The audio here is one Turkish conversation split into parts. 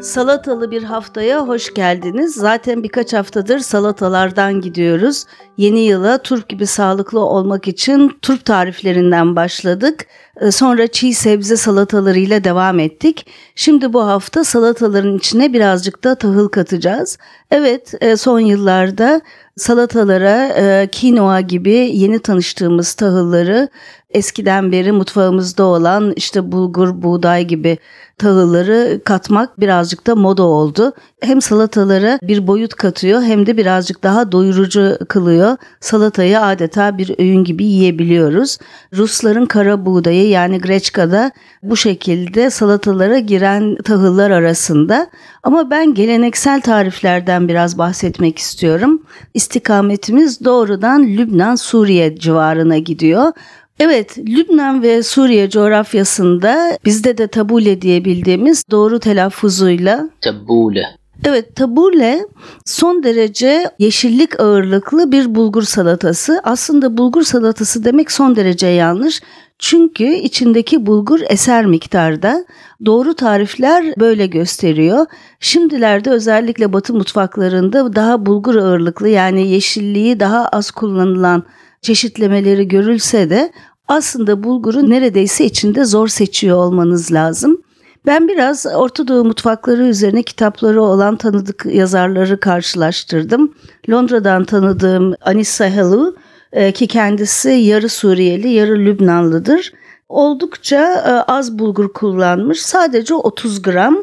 Salatalı bir haftaya hoş geldiniz. Zaten birkaç haftadır salatalardan gidiyoruz. Yeni yıla turp gibi sağlıklı olmak için turp tariflerinden başladık. Ee, sonra çiğ sebze salatalarıyla devam ettik. Şimdi bu hafta salataların içine birazcık da tahıl katacağız. Evet e, son yıllarda salatalara e, kinoa gibi yeni tanıştığımız tahılları eskiden beri mutfağımızda olan işte bulgur, buğday gibi tahılları katmak birazcık da moda oldu. Hem salatalara bir boyut katıyor hem de birazcık daha doyurucu kılıyor. Salatayı adeta bir öğün gibi yiyebiliyoruz. Rusların kara buğdayı yani greçkada bu şekilde salatalara giren tahıllar arasında. Ama ben geleneksel tariflerden biraz bahsetmek istiyorum. İstikametimiz doğrudan Lübnan-Suriye civarına gidiyor. Evet, Lübnan ve Suriye coğrafyasında bizde de tabule diye bildiğimiz doğru telaffuzuyla tabule. Evet, tabule son derece yeşillik ağırlıklı bir bulgur salatası. Aslında bulgur salatası demek son derece yanlış. Çünkü içindeki bulgur eser miktarda. Doğru tarifler böyle gösteriyor. Şimdilerde özellikle batı mutfaklarında daha bulgur ağırlıklı yani yeşilliği daha az kullanılan çeşitlemeleri görülse de aslında bulguru neredeyse içinde zor seçiyor olmanız lazım. Ben biraz Orta Doğu mutfakları üzerine kitapları olan tanıdık yazarları karşılaştırdım. Londra'dan tanıdığım Anissa Hellu e, ki kendisi yarı Suriyeli, yarı Lübnanlıdır. Oldukça e, az bulgur kullanmış. Sadece 30 gram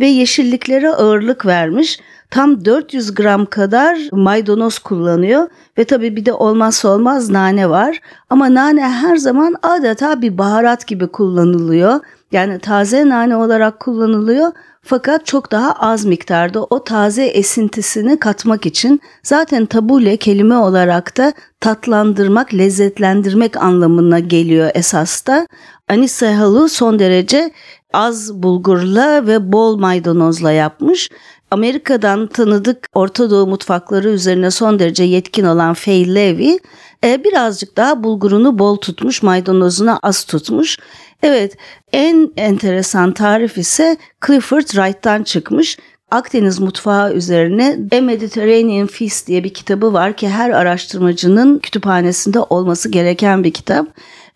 ve yeşilliklere ağırlık vermiş. Tam 400 gram kadar maydanoz kullanıyor ve tabii bir de olmazsa olmaz nane var. Ama nane her zaman adeta bir baharat gibi kullanılıyor. Yani taze nane olarak kullanılıyor fakat çok daha az miktarda o taze esintisini katmak için zaten tabule kelime olarak da tatlandırmak, lezzetlendirmek anlamına geliyor esasta. Anissa Halu son derece az bulgurla ve bol maydanozla yapmış. Amerika'dan tanıdık Orta Doğu mutfakları üzerine son derece yetkin olan Fay Levy e, birazcık daha bulgurunu bol tutmuş, maydanozunu az tutmuş. Evet, en enteresan tarif ise Clifford Wright'tan çıkmış. Akdeniz mutfağı üzerine A Mediterranean Feast diye bir kitabı var ki her araştırmacının kütüphanesinde olması gereken bir kitap.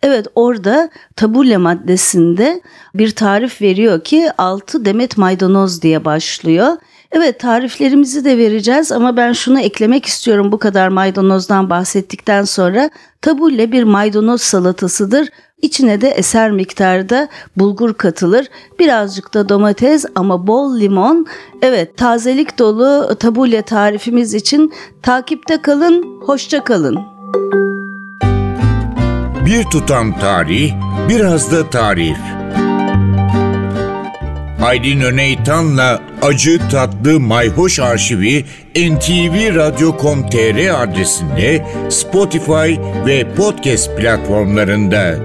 Evet orada tabule maddesinde bir tarif veriyor ki 6 demet maydanoz diye başlıyor. Evet tariflerimizi de vereceğiz ama ben şunu eklemek istiyorum bu kadar maydanozdan bahsettikten sonra tabulle bir maydanoz salatasıdır. İçine de eser miktarda bulgur katılır. Birazcık da domates ama bol limon. Evet tazelik dolu tabule tarifimiz için takipte kalın, hoşça kalın. Bir tutam tarih, biraz da tarif. Aydın Öneytan'la Acı Tatlı Mayhoş Arşivi ntvradio.com.tr adresinde Spotify ve podcast platformlarında.